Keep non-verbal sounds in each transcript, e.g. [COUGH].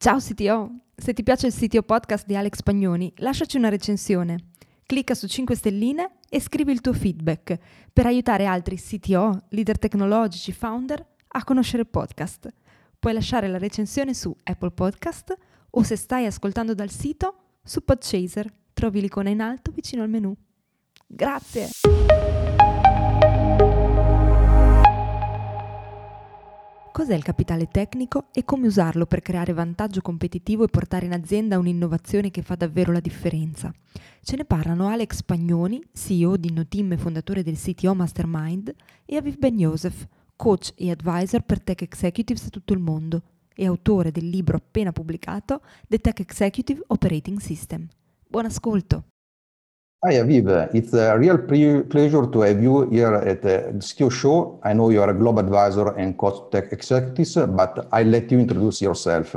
Ciao CTO! Se ti piace il CTO podcast di Alex Pagnoni, lasciaci una recensione. Clicca su 5 stelline e scrivi il tuo feedback per aiutare altri CTO, leader tecnologici, founder a conoscere il podcast. Puoi lasciare la recensione su Apple Podcast o se stai ascoltando dal sito su Podchaser. Trovi l'icona in alto vicino al menu. Grazie! Cos'è il capitale tecnico e come usarlo per creare vantaggio competitivo e portare in azienda un'innovazione che fa davvero la differenza? Ce ne parlano Alex Pagnoni, CEO di Noteam e fondatore del CTO Mastermind, e Aviv Ben Yosef, coach e advisor per tech executives a tutto il mondo e autore del libro appena pubblicato The Tech Executive Operating System. Buon ascolto! Hi, Aviv. It's a real pre- pleasure to have you here at the Skill Show. I know you are a global advisor and coach tech executives, but I'll let you introduce yourself.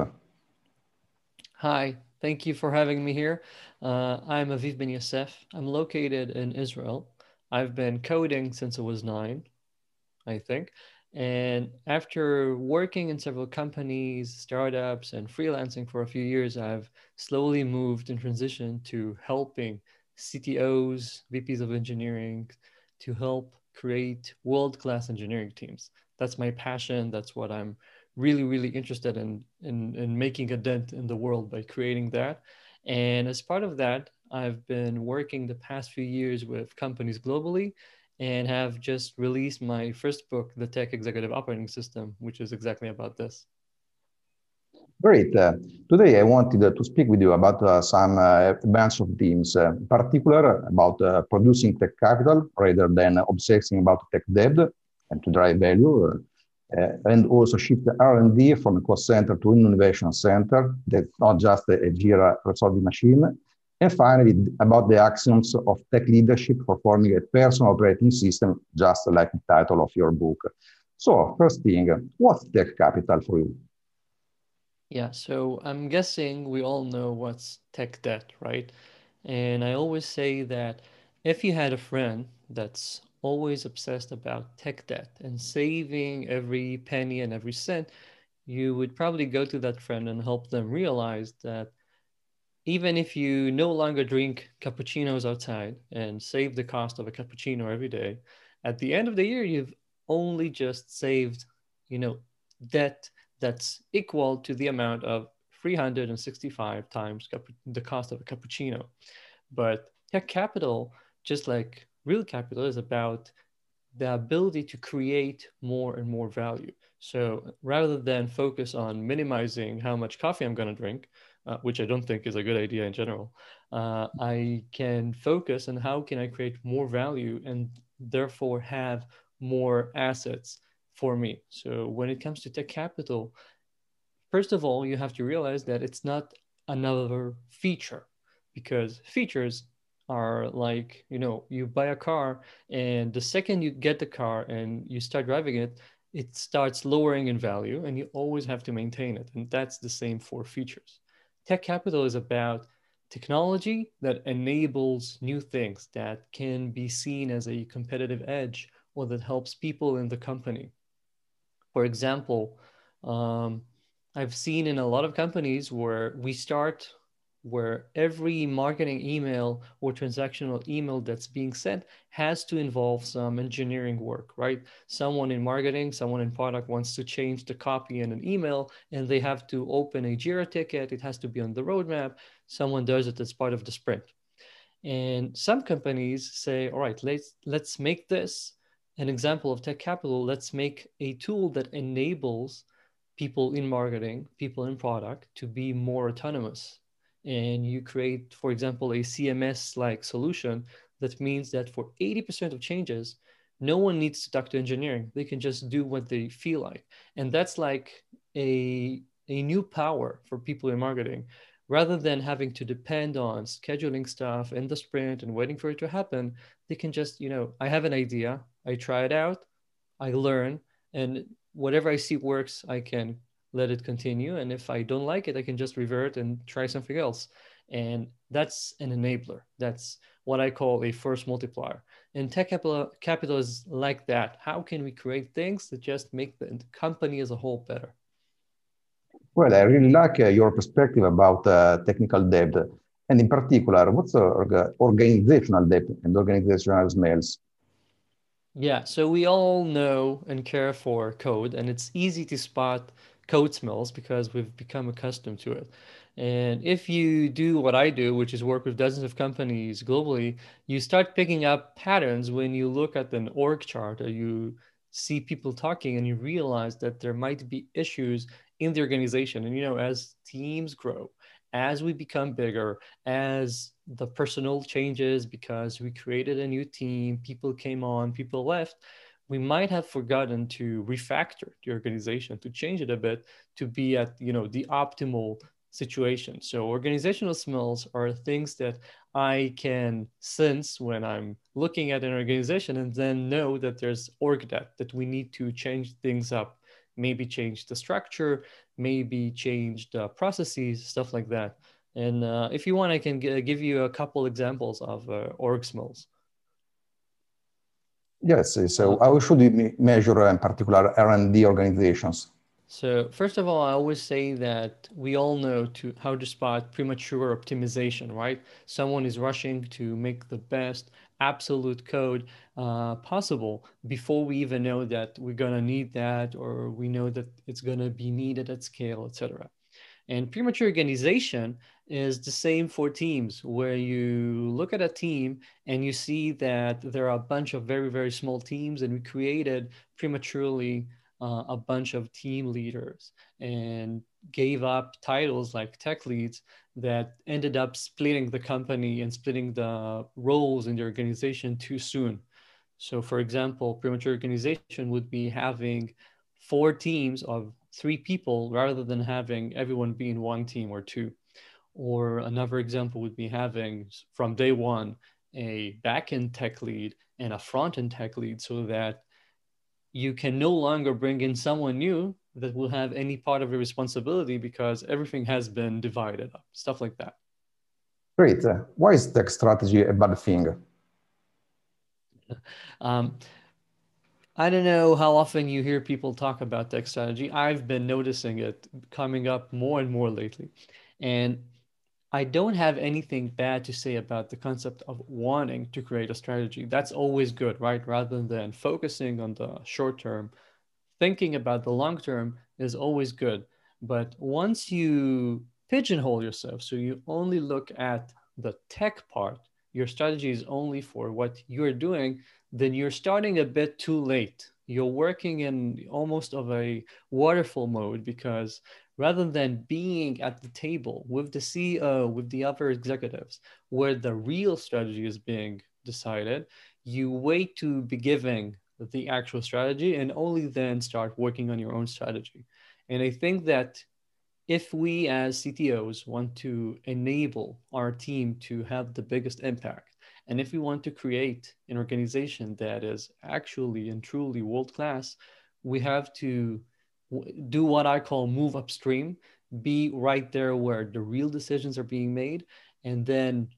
Hi, thank you for having me here. Uh, I'm Aviv Ben Yosef. I'm located in Israel. I've been coding since I was nine, I think. And after working in several companies, startups, and freelancing for a few years, I've slowly moved and transitioned to helping CTOs, VPs of engineering to help create world class engineering teams. That's my passion. That's what I'm really, really interested in, in, in making a dent in the world by creating that. And as part of that, I've been working the past few years with companies globally and have just released my first book, The Tech Executive Operating System, which is exactly about this. Great. Uh, today I wanted uh, to speak with you about uh, some uh, of themes, uh, in particular about uh, producing tech capital rather than obsessing about tech debt and to drive value, and also shift the R&D from a cost center to an innovation center that's not just a, a Jira resolving machine. And finally, about the axioms of tech leadership for forming a personal operating system, just like the title of your book. So first thing, what's tech capital for you? Yeah, so I'm guessing we all know what's tech debt, right? And I always say that if you had a friend that's always obsessed about tech debt and saving every penny and every cent, you would probably go to that friend and help them realize that even if you no longer drink cappuccinos outside and save the cost of a cappuccino every day, at the end of the year, you've only just saved, you know, debt that's equal to the amount of 365 times the cost of a cappuccino. But tech capital, just like real capital, is about the ability to create more and more value. So rather than focus on minimizing how much coffee I'm going to drink, uh, which I don't think is a good idea in general, uh, I can focus on how can I create more value and therefore have more assets for me. So when it comes to tech capital, first of all, you have to realize that it's not another feature because features are like, you know, you buy a car and the second you get the car and you start driving it, it starts lowering in value and you always have to maintain it. And that's the same for features. Tech capital is about technology that enables new things that can be seen as a competitive edge or that helps people in the company for example, um, I've seen in a lot of companies where we start where every marketing email or transactional email that's being sent has to involve some engineering work, right? Someone in marketing, someone in product wants to change the copy in an email and they have to open a Jira ticket. It has to be on the roadmap. Someone does it as part of the sprint. And some companies say, all right, let's let's make this an example of tech capital, let's make a tool that enables people in marketing, people in product to be more autonomous. And you create, for example, a CMS like solution that means that for 80% of changes, no one needs to talk to engineering. They can just do what they feel like. And that's like a, a new power for people in marketing. Rather than having to depend on scheduling stuff in the sprint and waiting for it to happen, they can just, you know, I have an idea, I try it out, I learn, and whatever I see works, I can let it continue. And if I don't like it, I can just revert and try something else. And that's an enabler. That's what I call a force multiplier. And tech capital, capital is like that. How can we create things that just make the company as a whole better? Well, I really like uh, your perspective about uh, technical debt, and in particular, what's org organizational debt and organizational smells? Yeah, so we all know and care for code, and it's easy to spot code smells because we've become accustomed to it. And if you do what I do, which is work with dozens of companies globally, you start picking up patterns when you look at an org chart or you see people talking and you realize that there might be issues in the organization. And, you know, as teams grow, as we become bigger, as the personal changes because we created a new team, people came on, people left, we might have forgotten to refactor the organization, to change it a bit, to be at you know the optimal situation. So organizational smells are things that I can sense when I'm looking at an organization and then know that there's org debt, that we need to change things up, maybe change the structure, maybe change the processes, stuff like that. And uh, if you want, I can g- give you a couple examples of uh, org smells. Yes, so how should we measure in particular R&D organizations? So first of all, I always say that we all know to how to spot premature optimization, right? Someone is rushing to make the best absolute code uh, possible before we even know that we're gonna need that or we know that it's gonna be needed at scale, etc. And premature organization is the same for teams, where you look at a team and you see that there are a bunch of very, very small teams, and we created prematurely uh, a bunch of team leaders and gave up titles like tech leads that ended up splitting the company and splitting the roles in the organization too soon. So, for example, premature organization would be having four teams of three people rather than having everyone be in one team or two. Or another example would be having from day one a backend tech lead and a front end tech lead so that you can no longer bring in someone new that will have any part of the responsibility because everything has been divided up, stuff like that. Great. Uh, why is tech strategy a bad thing? [LAUGHS] um, I don't know how often you hear people talk about tech strategy. I've been noticing it coming up more and more lately. And I don't have anything bad to say about the concept of wanting to create a strategy. That's always good, right? Rather than focusing on the short term, thinking about the long term is always good. But once you pigeonhole yourself, so you only look at the tech part, your strategy is only for what you're doing, then you're starting a bit too late. You're working in almost of a waterfall mode because rather than being at the table with the CEO, with the other executives, where the real strategy is being decided, you wait to be giving the actual strategy and only then start working on your own strategy. And I think that if we as CTOs want to enable our team to have the biggest impact, and if we want to create an organization that is actually and truly world class, we have to do what I call move upstream, be right there where the real decisions are being made, and then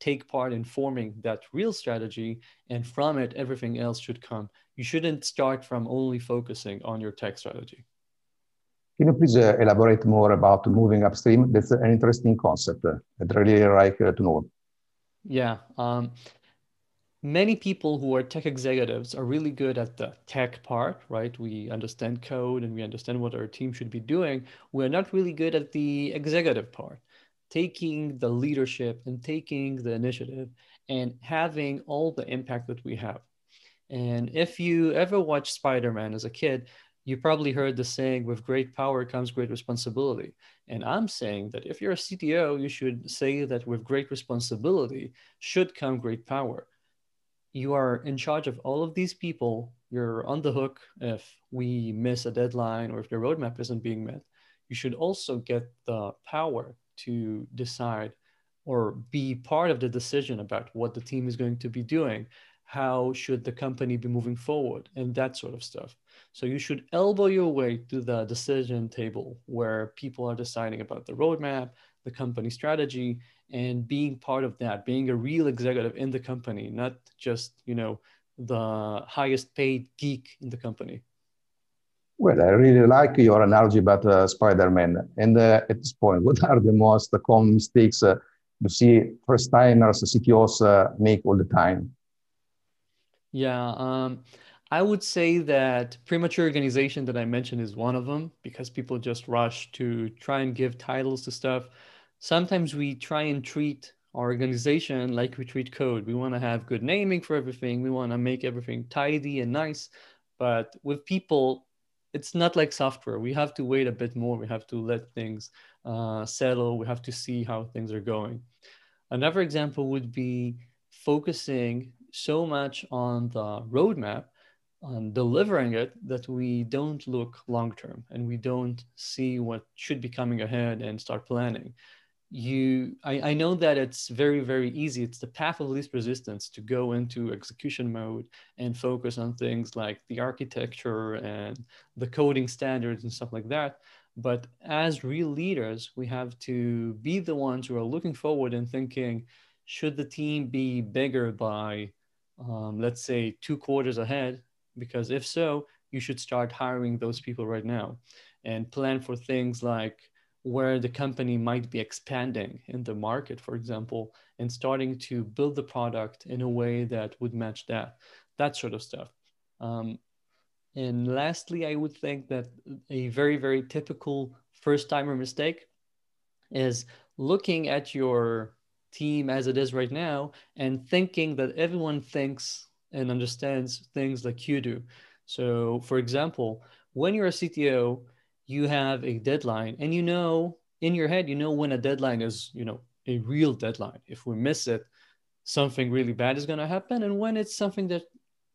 take part in forming that real strategy. And from it, everything else should come. You shouldn't start from only focusing on your tech strategy. Can you please uh, elaborate more about moving upstream? That's an interesting concept. Uh, I'd really like uh, to know. Yeah. Um, many people who are tech executives are really good at the tech part, right? We understand code and we understand what our team should be doing. We're not really good at the executive part, taking the leadership and taking the initiative and having all the impact that we have. And if you ever watched Spider Man as a kid, you probably heard the saying, with great power comes great responsibility. And I'm saying that if you're a CTO, you should say that with great responsibility should come great power you are in charge of all of these people. You're on the hook if we miss a deadline or if the roadmap isn't being met. You should also get the power to decide or be part of the decision about what the team is going to be doing. How should the company be moving forward and that sort of stuff. So you should elbow your way to the decision table where people are deciding about the roadmap, the company strategy, and being part of that, being a real executive in the company, not just, you know, the highest paid geek in the company. Well, I really like your analogy about uh, Spider-Man. And uh, at this point, what are the most common mistakes uh, you see first-timers, CTOs uh, make all the time? Yeah, um, I would say that premature organization that I mentioned is one of them because people just rush to try and give titles to stuff. Sometimes we try and treat our organization like we treat code. We want to have good naming for everything. We want to make everything tidy and nice. But with people, it's not like software. We have to wait a bit more. We have to let things uh, settle. We have to see how things are going. Another example would be focusing so much on the roadmap, on delivering it, that we don't look long term and we don't see what should be coming ahead and start planning. You I, I know that it's very very easy. It's the path of least resistance to go into execution mode and focus on things like the architecture and the coding standards and stuff like that. But as real leaders we have to be the ones who are looking forward and thinking should the team be bigger by um, let's say two quarters ahead because if so you should start hiring those people right now and plan for things like where the company might be expanding in the market, for example, and starting to build the product in a way that would match that, that sort of stuff. Um, and lastly, I would think that a very, very typical first timer mistake is looking at your team as it is right now and thinking that everyone thinks and understands things like you do. So, for example, when you're a CTO, you have a deadline and you know in your head you know when a deadline is you know a real deadline if we miss it something really bad is going to happen and when it's something that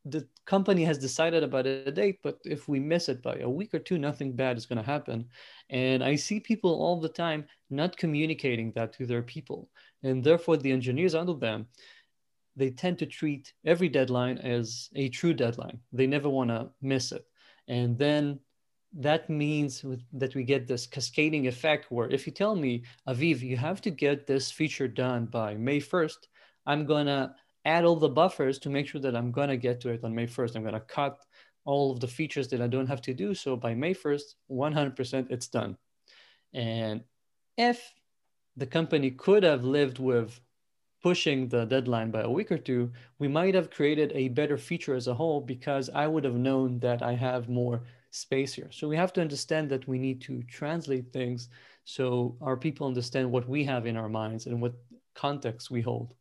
the company has decided about a date but if we miss it by a week or two nothing bad is going to happen and i see people all the time not communicating that to their people and therefore the engineers under them they tend to treat every deadline as a true deadline they never want to miss it and then that means that we get this cascading effect where if you tell me, Aviv, you have to get this feature done by May 1st, I'm going to add all the buffers to make sure that I'm going to get to it on May 1st. I'm going to cut all of the features that I don't have to do. So by May 1st, 100% it's done. And if the company could have lived with pushing the deadline by a week or two, we might have created a better feature as a whole because I would have known that I have more space here. So we have to understand that we need to translate things so our people understand what we have in our minds and what context we hold.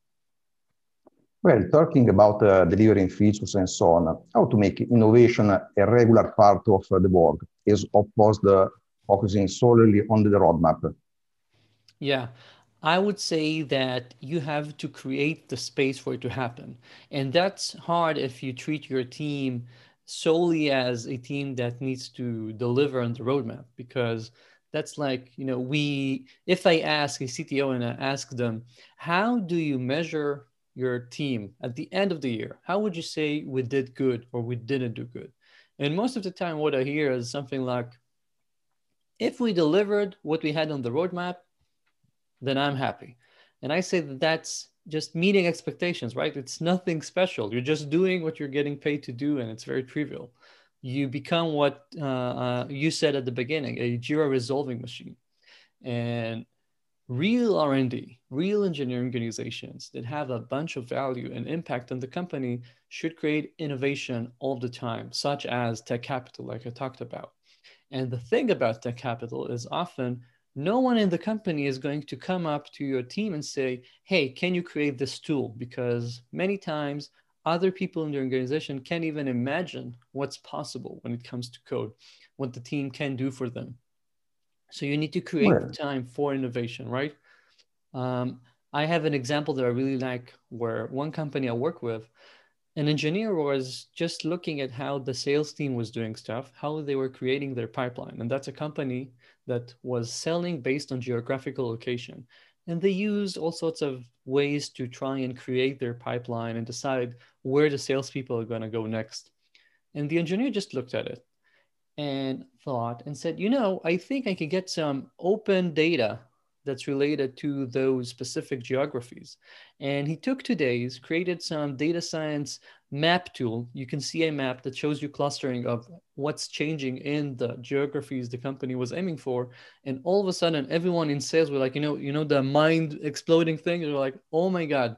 Well, talking about uh, delivering features and so on, how to make innovation a regular part of uh, the work is opposed to focusing solely on the roadmap. Yeah, I would say that you have to create the space for it to happen. And that's hard if you treat your team solely as a team that needs to deliver on the roadmap because that's like you know we if i ask a cto and i ask them how do you measure your team at the end of the year how would you say we did good or we didn't do good and most of the time what i hear is something like if we delivered what we had on the roadmap then i'm happy and i say that that's just meeting expectations, right? It's nothing special. You're just doing what you're getting paid to do, and it's very trivial. You become what uh, uh, you said at the beginning, a Jira resolving machine. And real R&D, real engineering organizations that have a bunch of value and impact on the company should create innovation all the time, such as tech capital, like I talked about. And the thing about tech capital is often no one in the company is going to come up to your team and say, hey, can you create this tool? Because many times other people in the organization can't even imagine what's possible when it comes to code, what the team can do for them. So you need to create right. time for innovation, right? Um, I have an example that I really like where one company I work with, an engineer was just looking at how the sales team was doing stuff, how they were creating their pipeline. And that's a company that was selling based on geographical location. And they used all sorts of ways to try and create their pipeline and decide where the salespeople are going to go next. And the engineer just looked at it and thought and said, you know, I think I could get some open data that's related to those specific geographies. And he took two days, created some data science map tool, you can see a map that shows you clustering of what's changing in the geographies the company was aiming for. And all of a sudden, everyone in sales were like, you know, you know, the mind exploding thing. They're like, oh my God,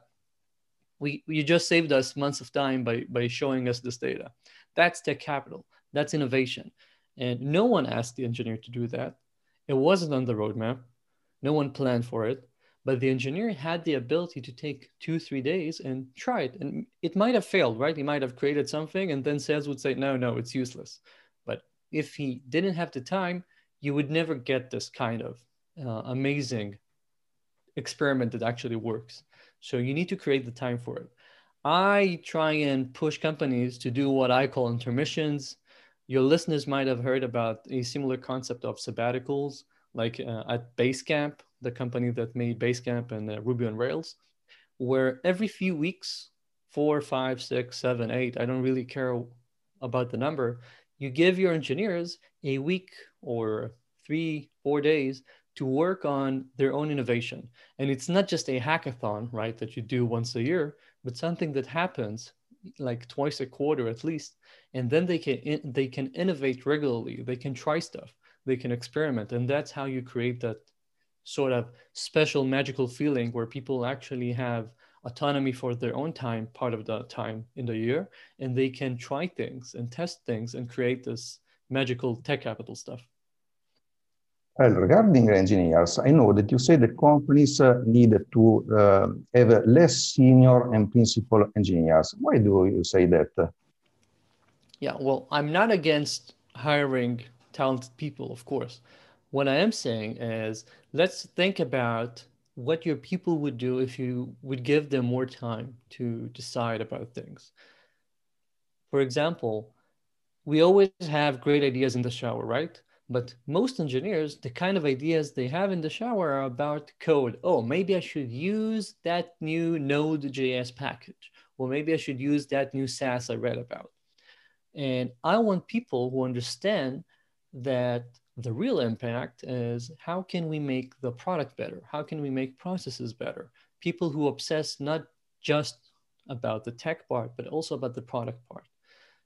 we you just saved us months of time by by showing us this data. That's tech capital. That's innovation. And no one asked the engineer to do that. It wasn't on the roadmap. No one planned for it but the engineer had the ability to take two three days and try it and it might have failed right? He might have created something and then sales would say no no it's useless. But if he didn't have the time you would never get this kind of uh, amazing experiment that actually works. So you need to create the time for it. I try and push companies to do what i call intermissions. Your listeners might have heard about a similar concept of sabbaticals like uh, at basecamp the company that made Basecamp and uh, Ruby on Rails, where every few weeks, four, five, six, seven, eight, I don't really care about the number, you give your engineers a week or three, four days to work on their own innovation. And it's not just a hackathon, right, that you do once a year, but something that happens like twice a quarter at least. And then they can in, they can innovate regularly. They can try stuff. They can experiment, and that's how you create that sort of special magical feeling where people actually have autonomy for their own time part of the time in the year and they can try things and test things and create this magical tech capital stuff well, regarding engineers, I know that you say that companies uh, need to uh, have less senior and principal engineers. Why do you say that? Yeah, well, I'm not against hiring talented people, of course. What I am saying is let's think about what your people would do if you would give them more time to decide about things. For example, we always have great ideas in the shower, right? But most engineers, the kind of ideas they have in the shower are about code. Oh, maybe I should use that new Node.js package. Or maybe I should use that new Sass I read about. And I want people who understand that the real impact is how can we make the product better? How can we make processes better? People who obsess not just about the tech part, but also about the product part.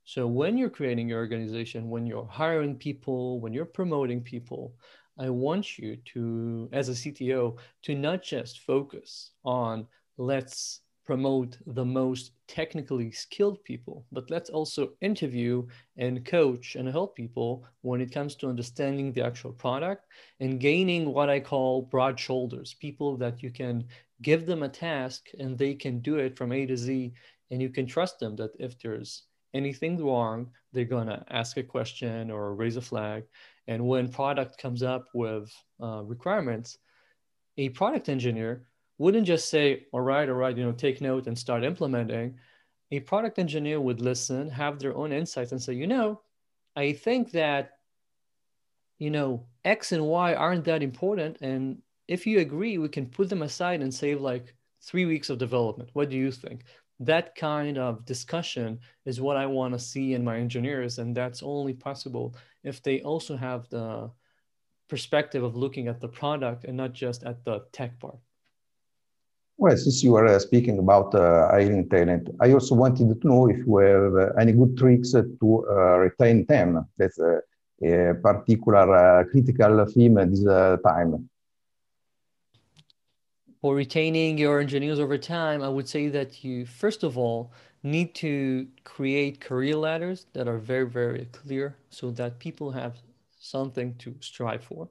So when you're creating your organization, when you're hiring people, when you're promoting people, I want you to, as a CTO, to not just focus on let's promote the most technically skilled people, but let's also interview and coach and help people when it comes to understanding the actual product and gaining what I call broad shoulders, people that you can give them a task and they can do it from A to Z. And you can trust them that if there's anything wrong, they're going to ask a question or raise a flag. And when product comes up with uh, requirements, a product engineer wouldn't just say, all right, all right, you know, take note and start implementing. A product engineer would listen, have their own insights, and say, you know, I think that, you know, X and Y aren't that important. And if you agree, we can put them aside and save like three weeks of development. What do you think? That kind of discussion is what I want to see in my engineers. And that's only possible if they also have the perspective of looking at the product and not just at the tech part. Well, since you were uh, speaking about uh, hiring talent, I also wanted to know if you have uh, any good tricks to retain them. That's a, a particular critical theme at this time. For retaining your engineers over time, I would say that you, first of all, need to create career ladders that are very, very clear so that people have something to strive for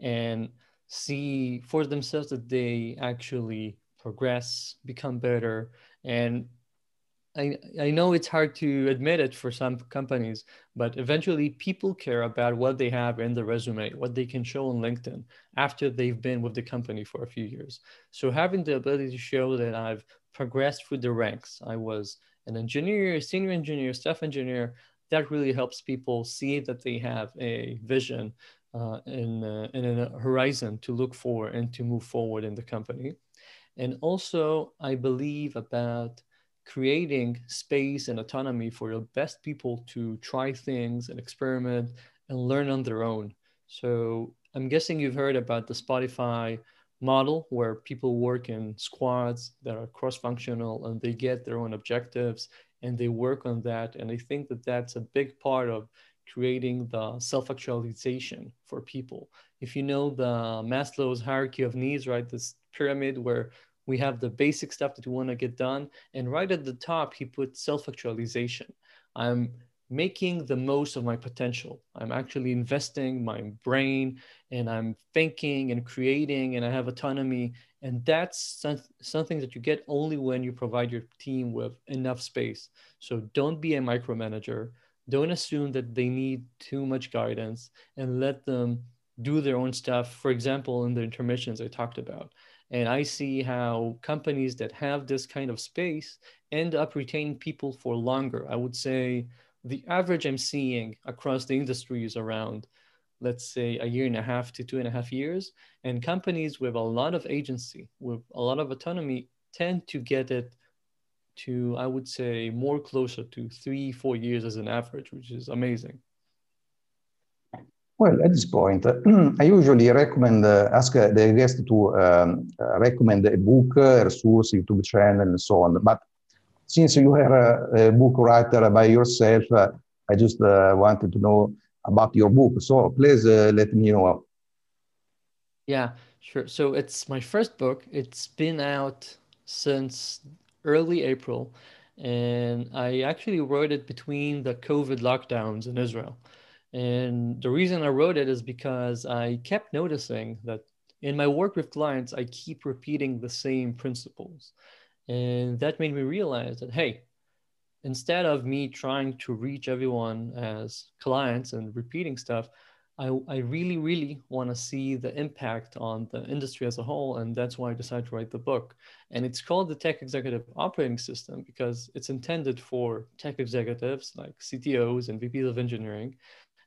and see for themselves that they actually progress, become better. And I, I know it's hard to admit it for some companies, but eventually people care about what they have in the resume, what they can show on LinkedIn after they've been with the company for a few years. So having the ability to show that I've progressed through the ranks, I was an engineer, senior engineer, staff engineer, that really helps people see that they have a vision uh, in, uh, in a horizon to look for and to move forward in the company. And also, I believe about creating space and autonomy for the best people to try things and experiment and learn on their own. So I'm guessing you've heard about the Spotify model where people work in squads that are cross-functional and they get their own objectives and they work on that. And I think that that's a big part of creating the self-actualization for people. If you know the Maslow's hierarchy of needs, right, this pyramid where we have the basic stuff that we want to get done, and right at the top he put self-actualization. I'm making the most of my potential. I'm actually investing my brain and I'm thinking and creating and I have autonomy. And that's something that you get only when you provide your team with enough space. So don't be a micromanager. Don't assume that they need too much guidance and let them do their own stuff. For example, in the intermissions I talked about. And I see how companies that have this kind of space end up retaining people for longer. I would say the average I'm seeing across the industry is around, let's say, a year and a half to two and a half years. And companies with a lot of agency, with a lot of autonomy, tend to get it to, I would say, more closer to three, four years as an average, which is amazing. Well, at this point, [CLEARS THROAT] I usually recommend, uh, ask the guest to um, recommend a book, a resource, YouTube channel, and so on. But since you are a, a book writer by yourself, uh, I just uh, wanted to know about your book. So please uh, let me know. Yeah, sure. So it's my first book. It's been out since early April, and I actually wrote it between the COVID lockdowns in Israel. And the reason I wrote it is because I kept noticing that in my work with clients, I keep repeating the same principles. And that made me realize that, hey, instead of me trying to reach everyone as clients and repeating stuff, I, I really, really want to see the impact on the industry as a whole. And that's why I decided to write the book. And it's called the Tech Executive Operating System because it's intended for tech executives like CTOs and VPs of engineering.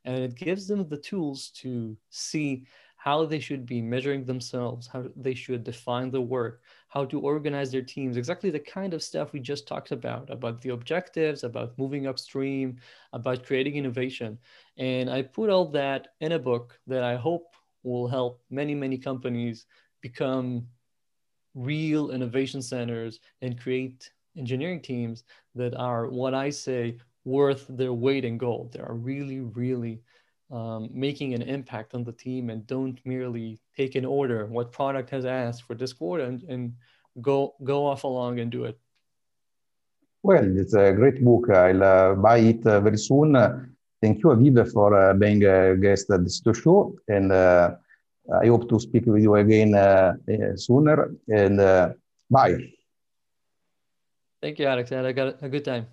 And it gives them the tools to see how they should be measuring themselves, how they should define the work, how to organize their teams, exactly the kind of stuff we just talked about, about the objectives, about moving upstream, about creating innovation. And I put all that in a book that I hope will help many, many companies become real innovation centers and create engineering teams that are what I say worth their weight in gold. They are really, really um, making an impact on the team and don't merely take an order. What product has asked for this quarter and, and go go off along and do it. Well it's a great book. I'll uh, buy it uh, very soon. Thank you aviv for uh, being a guest at this show. And uh, i hope to speak with you again uh, uh, sooner. And bye. Thank you alex. I had a good time